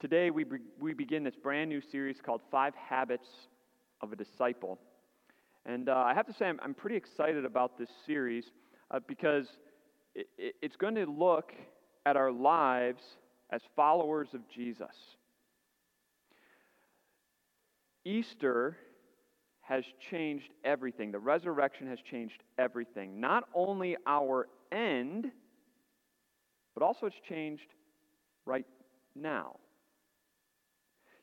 Today, we, be- we begin this brand new series called Five Habits of a Disciple. And uh, I have to say, I'm, I'm, pretty excited about this series uh, because it, it, it's going to look at our lives as followers of Jesus. Easter has changed everything. The resurrection has changed everything. Not only our end, but also it's changed right now.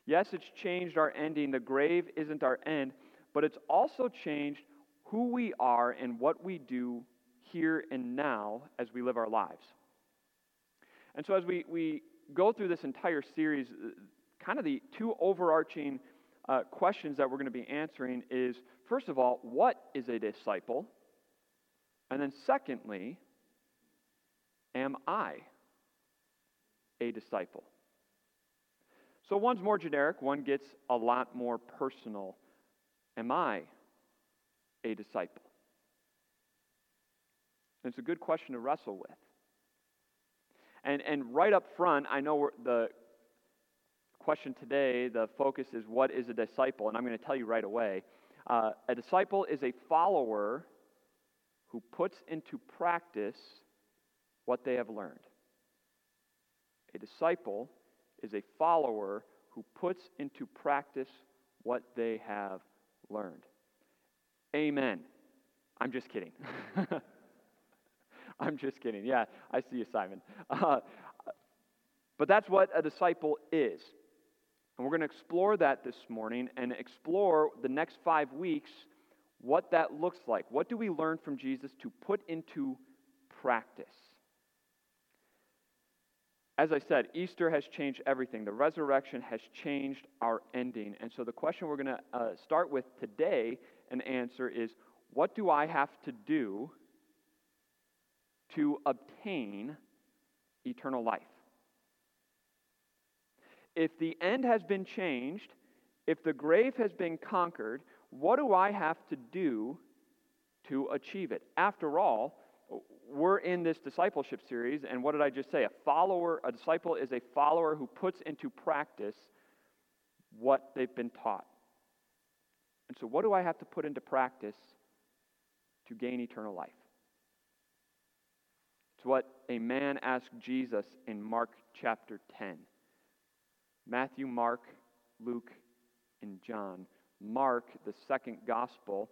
Yes, it's changed our ending. The grave isn't our end, but it's also changed who we are and what we do here and now as we live our lives. And so, as we, we go through this entire series, uh, kind of the two overarching uh, questions that we're going to be answering is first of all, what is a disciple? And then, secondly, am I a disciple? So one's more generic, one gets a lot more personal. Am I a disciple? And it's a good question to wrestle with. And, and right up front, I know the question today, the focus is what is a disciple? And I'm going to tell you right away. Uh, a disciple is a follower who puts into practice what they have learned. A disciple is a follower who puts into practice what they have learned. Amen. I'm just kidding. I'm just kidding. Yeah, I see you, Simon. Uh, but that's what a disciple is. And we're going to explore that this morning and explore the next five weeks what that looks like. What do we learn from Jesus to put into practice? As I said, Easter has changed everything. The resurrection has changed our ending. And so the question we're going to uh, start with today and answer is what do I have to do to obtain eternal life? If the end has been changed, if the grave has been conquered, what do I have to do to achieve it? After all, we're in this discipleship series, and what did I just say? A follower, a disciple is a follower who puts into practice what they've been taught. And so, what do I have to put into practice to gain eternal life? It's what a man asked Jesus in Mark chapter 10. Matthew, Mark, Luke, and John. Mark, the second gospel,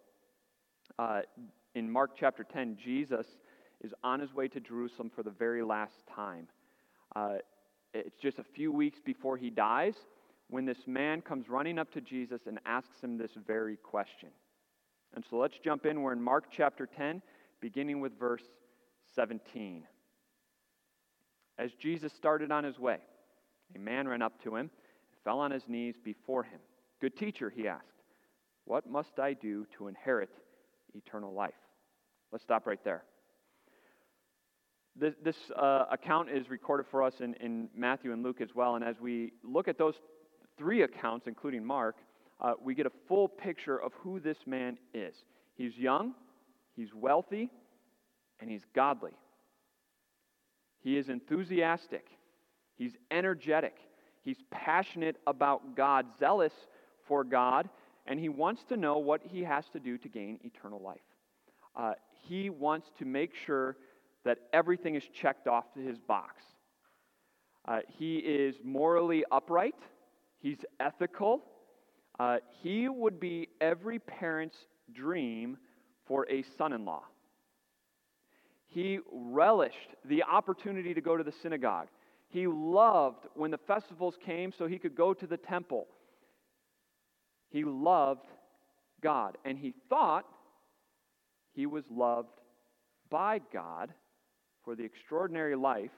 uh, in Mark chapter 10, Jesus is on his way to Jerusalem for the very last time. Uh, it's just a few weeks before he dies when this man comes running up to Jesus and asks him this very question. And so let's jump in. We're in Mark chapter 10, beginning with verse 17. As Jesus started on his way, a man ran up to him and fell on his knees before him. Good teacher, he asked, what must I do to inherit eternal life? Let's stop right there. This, this uh, account is recorded for us in, in Matthew and Luke as well. And as we look at those three accounts, including Mark, uh, we get a full picture of who this man is. He's young, he's wealthy, and he's godly. He is enthusiastic, he's energetic, he's passionate about God, zealous for God, and he wants to know what he has to do to gain eternal life. Uh, he wants to make sure that everything is checked off to his box. Uh, he is morally upright, he's ethical. Uh, he would be every parent's dream for a son in law. He relished the opportunity to go to the synagogue. He loved when the festivals came so he could go to the temple. He loved God, and he thought he was loved by God for the extraordinary life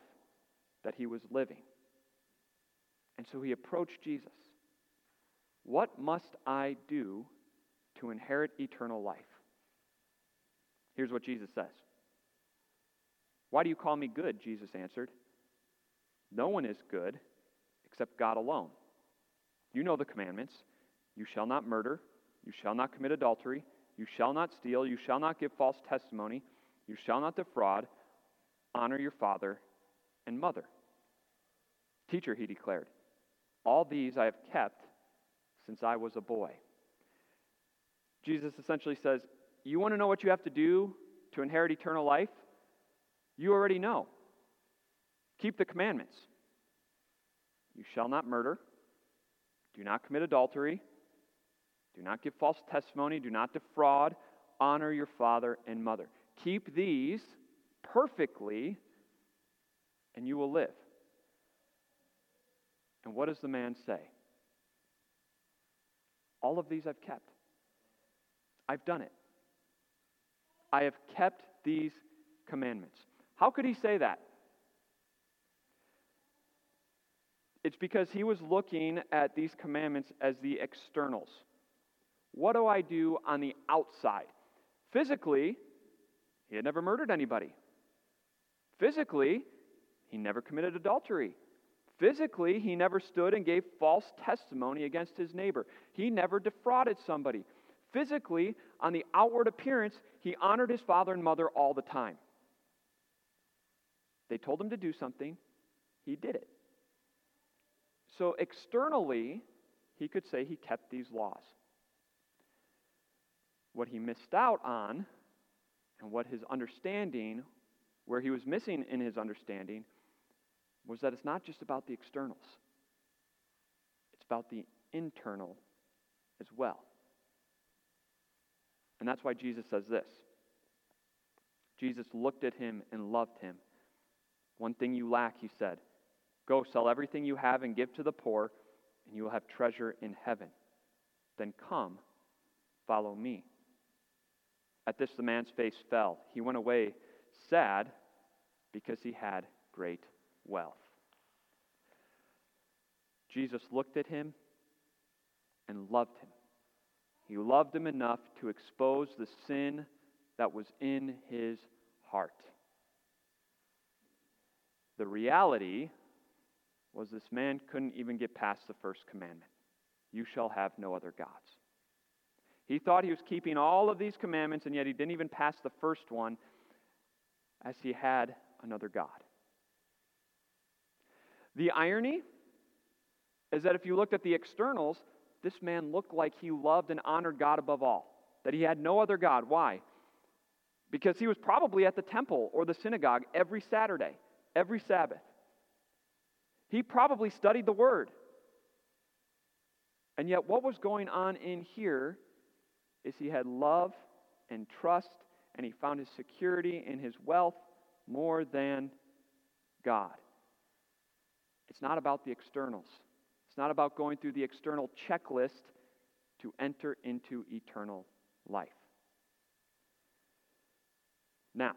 that he was living. And so he approached Jesus. What must I do to inherit eternal life? Here's what Jesus says Why do you call me good? Jesus answered. No one is good except God alone. You know the commandments you shall not murder, you shall not commit adultery, you shall not steal, you shall not give false testimony, you shall not defraud Honor your father and mother. Teacher, he declared, All these I have kept since I was a boy. Jesus essentially says, You want to know what you have to do to inherit eternal life? You already know. Keep the commandments. You shall not murder. Do not commit adultery. Do not give false testimony. Do not defraud. Honor your father and mother. Keep these perfectly, and you will live. And what does the man say? All of these I've kept. I've done it. I have kept these commandments. How could he say that? It's because he was looking at these commandments as the externals. What do I do on the outside? Physically, he had never murdered anybody. Physically, he never committed adultery. Physically, he never stood and gave false testimony against his neighbor. He never defrauded somebody. Physically, on the outward appearance, he honored his father and mother all the time. They told him to do something, he did it. So externally, he could say he kept these laws. What he missed out on, and what his understanding, where he was missing in his understanding, was that it's not just about the externals, it's about the internal as well. And that's why Jesus says this Jesus looked at him and loved him. One thing you lack, he said go sell everything you have and give to the poor, and you will have treasure in heaven. Then come, follow me. At this, the man's face fell. He went away sad because he had great wealth. Jesus looked at him and loved him. He loved him enough to expose the sin that was in his heart. The reality was this man couldn't even get past the first commandment You shall have no other gods. He thought he was keeping all of these commandments, and yet he didn't even pass the first one as he had another God. The irony is that if you looked at the externals, this man looked like he loved and honored God above all, that he had no other God. Why? Because he was probably at the temple or the synagogue every Saturday, every Sabbath. He probably studied the Word. And yet, what was going on in here is he had love and trust, and he found his security in his wealth more than God. It's not about the externals, it's not about going through the external checklist to enter into eternal life. Now,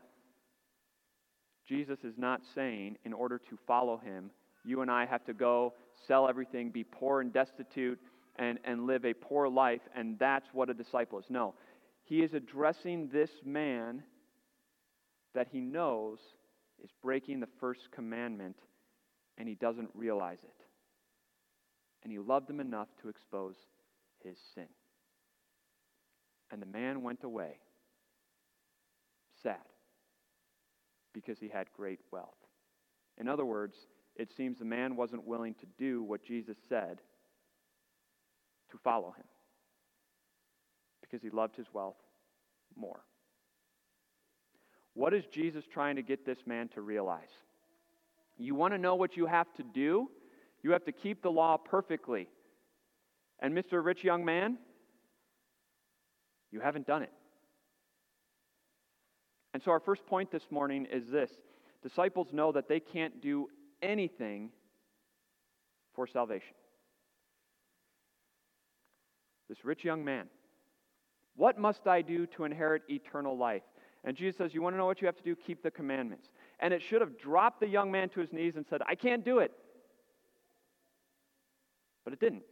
Jesus is not saying, in order to follow him, you and I have to go sell everything, be poor and destitute, and, and live a poor life, and that's what a disciple is. No. He is addressing this man that he knows is breaking the first commandment, and he doesn't realize it. And he loved him enough to expose his sin. And the man went away sad because he had great wealth. In other words, it seems the man wasn't willing to do what Jesus said to follow him because he loved his wealth more. What is Jesus trying to get this man to realize? You want to know what you have to do? You have to keep the law perfectly. And, Mr. Rich Young Man, you haven't done it. And so, our first point this morning is this disciples know that they can't do anything for salvation. This rich young man, what must I do to inherit eternal life? And Jesus says, You want to know what you have to do? Keep the commandments. And it should have dropped the young man to his knees and said, I can't do it. But it didn't.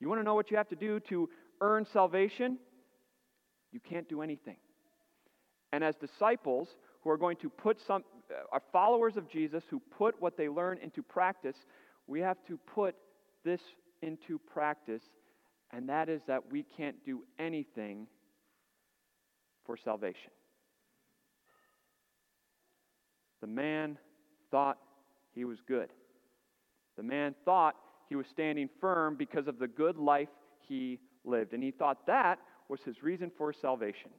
You want to know what you have to do to earn salvation? You can't do anything. And as disciples who are going to put some, uh, are followers of Jesus who put what they learn into practice, we have to put this into practice, and that is that we can't do anything for salvation. The man thought he was good. The man thought he was standing firm because of the good life he lived, and he thought that was his reason for salvation.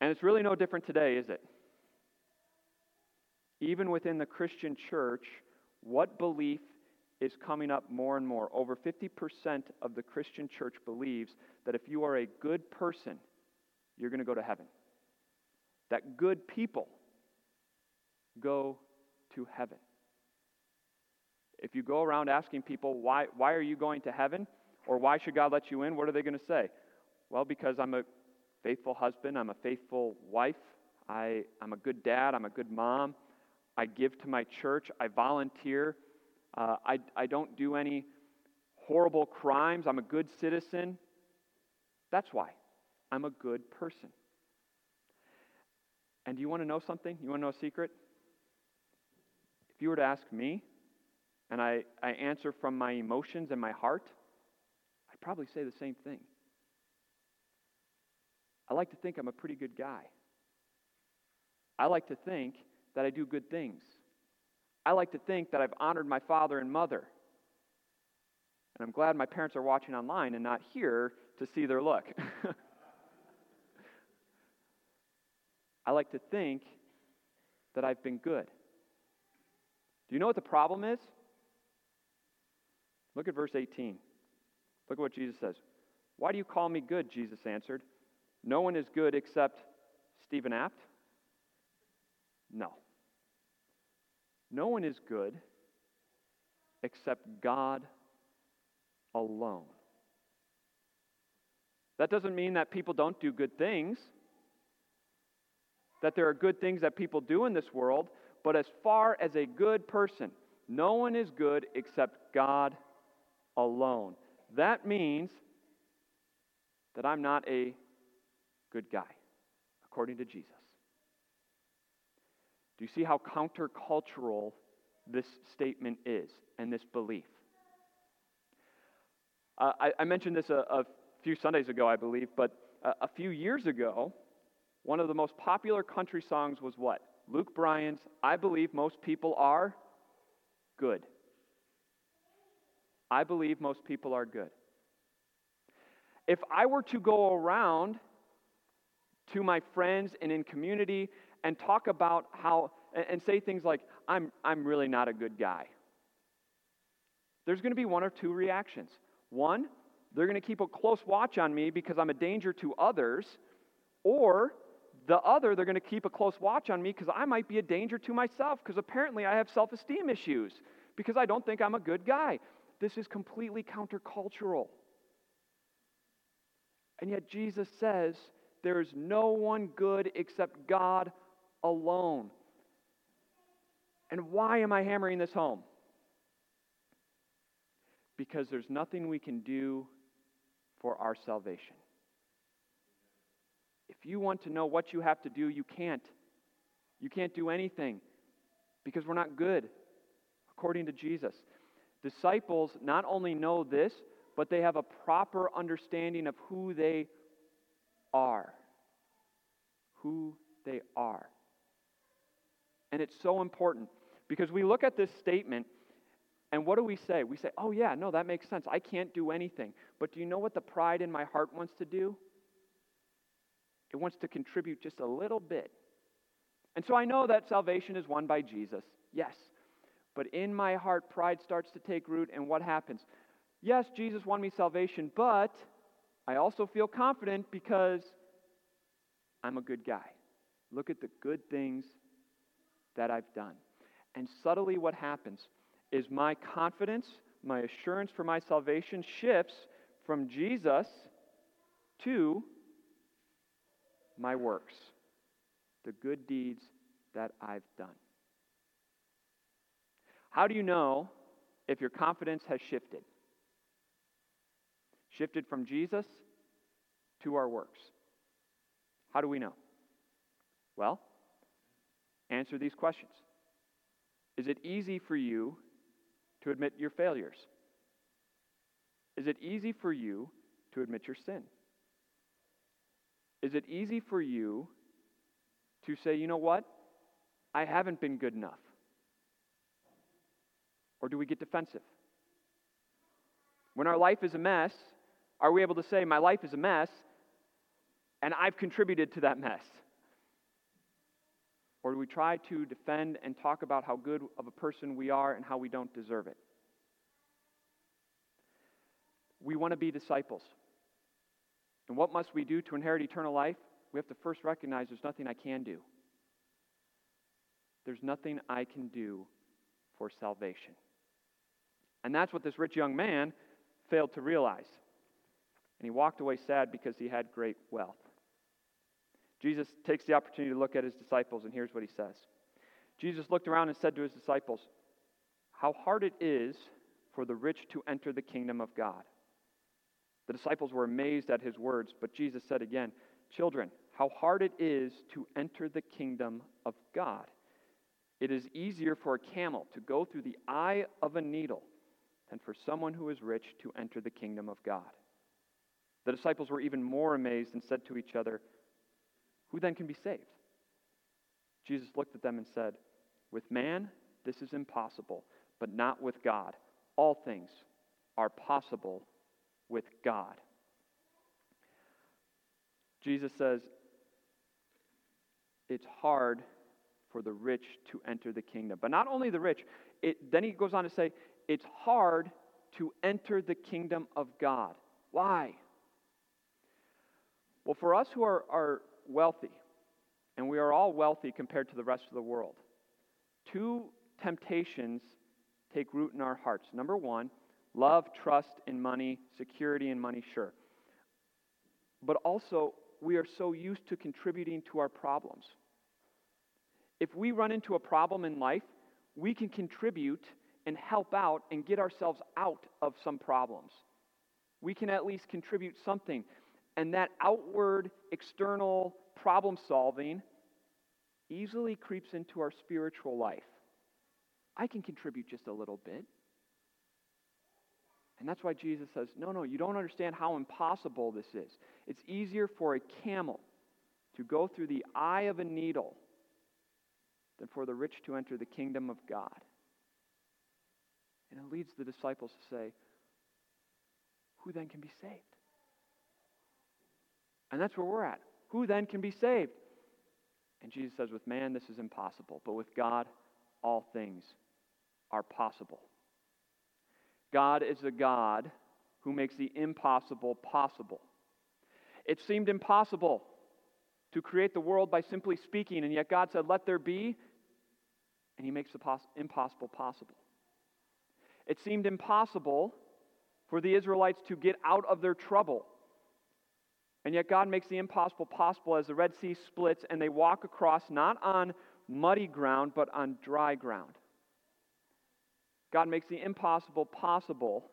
And it's really no different today, is it? Even within the Christian church, what belief is coming up more and more? Over 50% of the Christian church believes that if you are a good person, you're going to go to heaven. That good people go to heaven. If you go around asking people, why, why are you going to heaven? Or why should God let you in? What are they going to say? Well, because I'm a faithful husband, I'm a faithful wife, I, I'm a good dad, I'm a good mom, I give to my church, I volunteer, uh, I, I don't do any horrible crimes, I'm a good citizen. That's why. I'm a good person. And do you want to know something? You want to know a secret? If you were to ask me, and I, I answer from my emotions and my heart, I'd probably say the same thing. I like to think I'm a pretty good guy. I like to think that I do good things. I like to think that I've honored my father and mother. And I'm glad my parents are watching online and not here to see their look. I like to think that I've been good. Do you know what the problem is? Look at verse 18. Look at what Jesus says. Why do you call me good? Jesus answered. No one is good except Stephen Apt? No. No one is good except God alone. That doesn't mean that people don't do good things, that there are good things that people do in this world, but as far as a good person, no one is good except God alone. That means that I'm not a good guy, according to Jesus. Do you see how countercultural this statement is and this belief? Uh, I, I, mentioned this a, a, few Sundays ago, I believe, but a, a few years ago, one of the most popular country songs was what? Luke Bryan's I Believe Most People Are Good. I believe most people are good. If I were to go around to my friends and in community and talk about how, and say things like, I'm, I'm really not a good guy, there's going to be one or two reactions. One, they're going to keep a close watch on me because I'm a danger to others, or the other, they're going to keep a close watch on me because I might be a danger to myself because apparently I have self esteem issues because I don't think I'm a good guy. This is completely countercultural. And yet Jesus says there is no one good except God alone. And why am I hammering this home? Because there's nothing we can do for our salvation. If you want to know what you have to do, you can't. You can't do anything because we're not good, according to Jesus. Disciples not only know this, but they have a proper understanding of who they are. Who they are. And it's so important because we look at this statement and what do we say? We say, oh, yeah, no, that makes sense. I can't do anything. But do you know what the pride in my heart wants to do? It wants to contribute just a little bit. And so I know that salvation is won by Jesus. Yes. But in my heart, pride starts to take root, and what happens? Yes, Jesus won me salvation, but I also feel confident because I'm a good guy. Look at the good things that I've done. And subtly, what happens is my confidence, my assurance for my salvation shifts from Jesus to my works, the good deeds that I've done. How do you know if your confidence has shifted? Shifted from Jesus to our works. How do we know? Well, answer these questions. Is it easy for you to admit your failures? Is it easy for you to admit your sin? Is it easy for you to say, you know what? I haven't been good enough? Or do we get defensive? When our life is a mess, are we able to say, My life is a mess, and I've contributed to that mess? Or do we try to defend and talk about how good of a person we are and how we don't deserve it? We want to be disciples. And what must we do to inherit eternal life? We have to first recognize there's nothing I can do. There's nothing I can do for salvation. And that's what this rich young man failed to realize. And he walked away sad because he had great wealth. Jesus takes the opportunity to look at his disciples, and here's what he says Jesus looked around and said to his disciples, How hard it is for the rich to enter the kingdom of God. The disciples were amazed at his words, but Jesus said again, Children, how hard it is to enter the kingdom of God. It is easier for a camel to go through the eye of a needle than for someone who is rich to enter the kingdom of God. The disciples were even more amazed and said to each other, Who then can be saved? Jesus looked at them and said, With man, this is impossible, but not with God. All things are possible with God. Jesus says, It's hard for the rich to enter the kingdom. But not only the rich, it, then he goes on to say, It's hard to enter the kingdom of God. Why? Well, for us who are, are wealthy, and we are all wealthy compared to the rest of the world, two temptations take root in our hearts. Number one, love, trust in money, security in money, sure. But also, we are so used to contributing to our problems. If we run into a problem in life, we can contribute and help out and get ourselves out of some problems. We can at least contribute something. And that outward, external problem solving easily creeps into our spiritual life. I can contribute just a little bit. And that's why Jesus says, No, no, you don't understand how impossible this is. It's easier for a camel to go through the eye of a needle than for the rich to enter the kingdom of God. And it leads the disciples to say, Who then can be saved? And that's where we're at. Who then can be saved? And Jesus says, With man, this is impossible, but with God, all things are possible. God is a God who makes the impossible possible. It seemed impossible to create the world by simply speaking, and yet God said, Let there be, and He makes the poss- impossible possible. It seemed impossible for the Israelites to get out of their trouble. And yet, God makes the impossible possible as the Red Sea splits and they walk across not on muddy ground, but on dry ground. God makes the impossible possible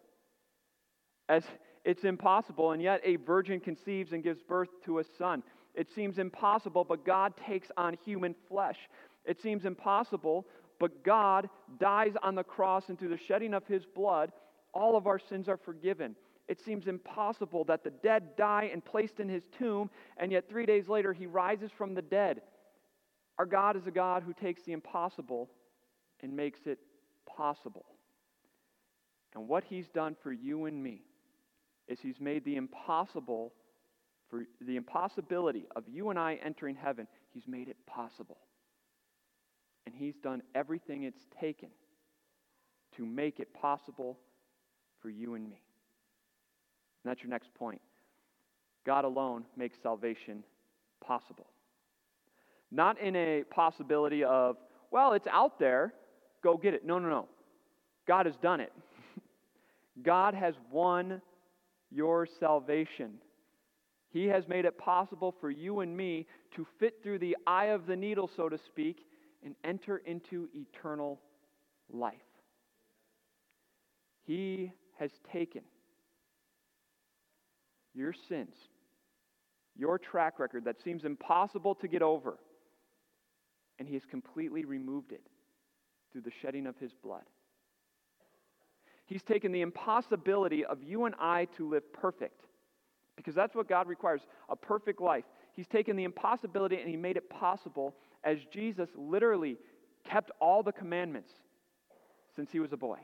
as it's impossible, and yet a virgin conceives and gives birth to a son. It seems impossible, but God takes on human flesh. It seems impossible, but God dies on the cross, and through the shedding of his blood, all of our sins are forgiven. It seems impossible that the dead die and placed in his tomb, and yet three days later he rises from the dead. Our God is a God who takes the impossible and makes it possible. And what he's done for you and me is he's made the impossible for the impossibility of you and I entering heaven, he's made it possible. And he's done everything it's taken to make it possible for you and me. And that's your next point. God alone makes salvation possible. Not in a possibility of, well, it's out there, go get it. No, no, no. God has done it. God has won your salvation. He has made it possible for you and me to fit through the eye of the needle, so to speak, and enter into eternal life. He has taken your sins, your track record that seems impossible to get over, and He has completely removed it through the shedding of His blood. He's taken the impossibility of you and I to live perfect, because that's what God requires a perfect life. He's taken the impossibility and He made it possible as Jesus literally kept all the commandments since He was a boy.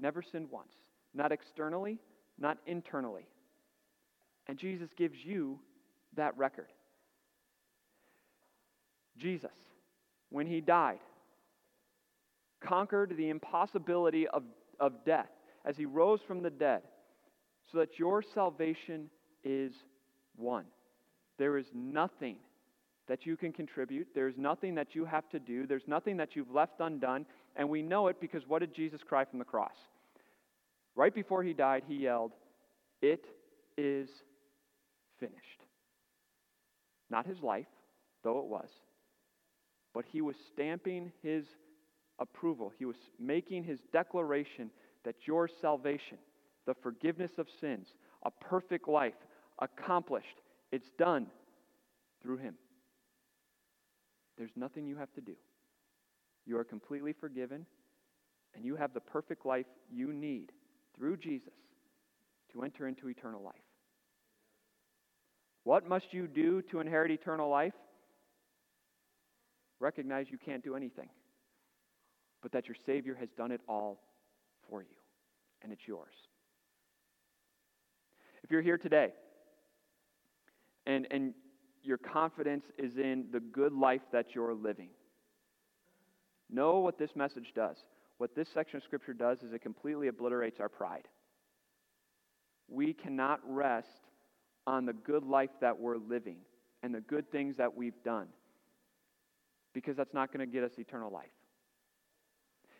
Never sinned once. Not externally, not internally. And Jesus gives you that record. Jesus, when he died, conquered the impossibility of, of death as he rose from the dead, so that your salvation is won. There is nothing that you can contribute. There's nothing that you have to do. There's nothing that you've left undone. And we know it because what did Jesus cry from the cross? Right before he died, he yelled, It is finished. Not his life, though it was, but he was stamping his approval. He was making his declaration that your salvation, the forgiveness of sins, a perfect life, accomplished, it's done through him. There's nothing you have to do. You are completely forgiven, and you have the perfect life you need through Jesus to enter into eternal life. What must you do to inherit eternal life? Recognize you can't do anything, but that your Savior has done it all for you, and it's yours. If you're here today and, and your confidence is in the good life that you're living, know what this message does. What this section of Scripture does is it completely obliterates our pride. We cannot rest on the good life that we're living and the good things that we've done because that's not going to get us eternal life.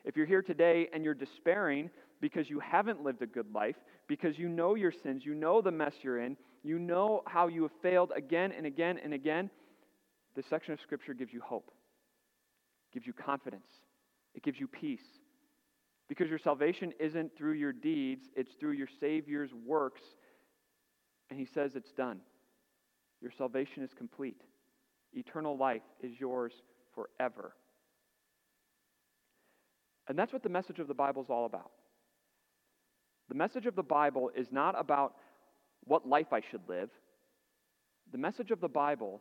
If you're here today and you're despairing because you haven't lived a good life, because you know your sins, you know the mess you're in, you know how you have failed again and again and again, this section of Scripture gives you hope, gives you confidence, it gives you peace. Because your salvation isn't through your deeds, it's through your Savior's works. And He says it's done. Your salvation is complete. Eternal life is yours forever. And that's what the message of the Bible is all about. The message of the Bible is not about what life I should live. The message of the Bible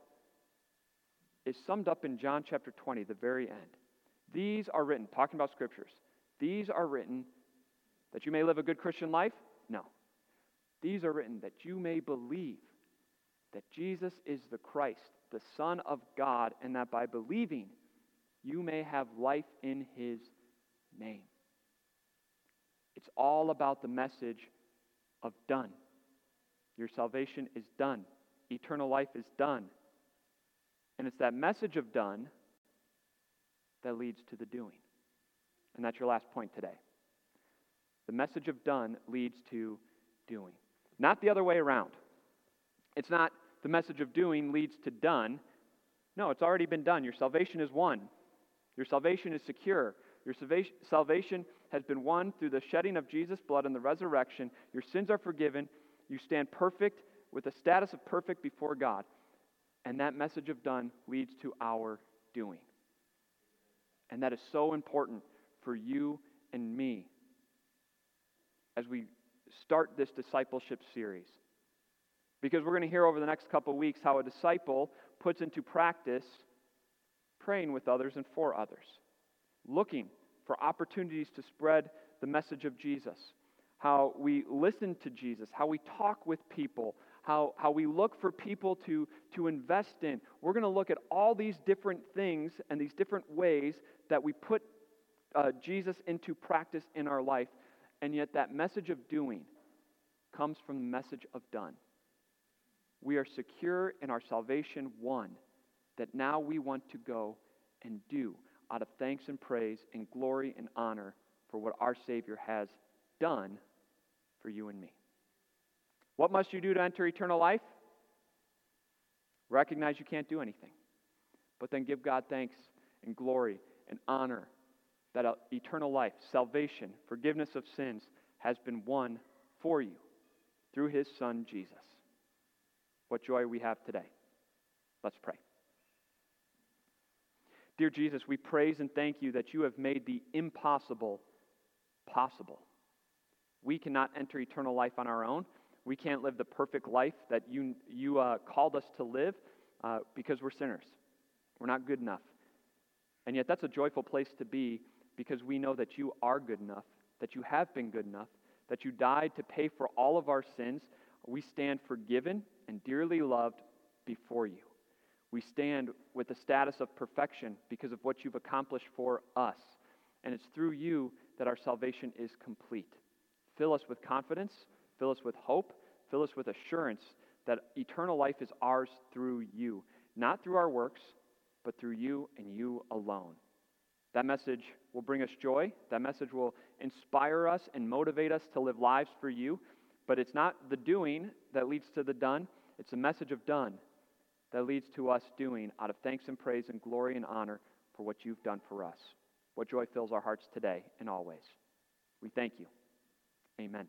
is summed up in John chapter 20, the very end. These are written, talking about scriptures, these are written that you may live a good Christian life? No. These are written that you may believe that Jesus is the Christ, the Son of God, and that by believing you may have life in his name. It's all about the message of done. Your salvation is done, eternal life is done. And it's that message of done that leads to the doing. And that's your last point today. The message of done leads to doing, not the other way around. It's not the message of doing leads to done. No, it's already been done. Your salvation is won. Your salvation is secure. Your salvation has been won through the shedding of Jesus' blood and the resurrection. Your sins are forgiven. You stand perfect with a status of perfect before God. And that message of done leads to our doing. And that is so important for you and me as we start this discipleship series. Because we're going to hear over the next couple weeks how a disciple puts into practice praying with others and for others, looking for opportunities to spread the message of Jesus, how we listen to Jesus, how we talk with people, how, how we look for people to, to invest in. We're going to look at all these different things and these different ways that we put uh, Jesus into practice in our life, and yet that message of doing comes from the message of done. We are secure in our salvation, one that now we want to go and do out of thanks and praise and glory and honor for what our Savior has done for you and me. What must you do to enter eternal life? Recognize you can't do anything, but then give God thanks and glory and honor that uh, eternal life, salvation, forgiveness of sins has been won for you through His Son, Jesus. What joy we have today. Let's pray. Dear Jesus, we praise and thank you that you have made the impossible possible. We cannot enter eternal life on our own. We can't live the perfect life that you, you uh, called us to live uh, because we're sinners. We're not good enough. And yet, that's a joyful place to be because we know that you are good enough that you have been good enough, that you died to pay for all of our sins. We stand forgiven and dearly loved before you. We stand with the status of perfection because of what you've accomplished for us. And it's through you that our salvation is complete. Fill us with confidence, fill us with hope, fill us with assurance that eternal life is ours through you, not through our works, but through you and you alone. That message will bring us joy. That message will inspire us and motivate us to live lives for you. But it's not the doing that leads to the done, it's a message of done that leads to us doing out of thanks and praise and glory and honor for what you've done for us. What joy fills our hearts today and always. We thank you. Amen.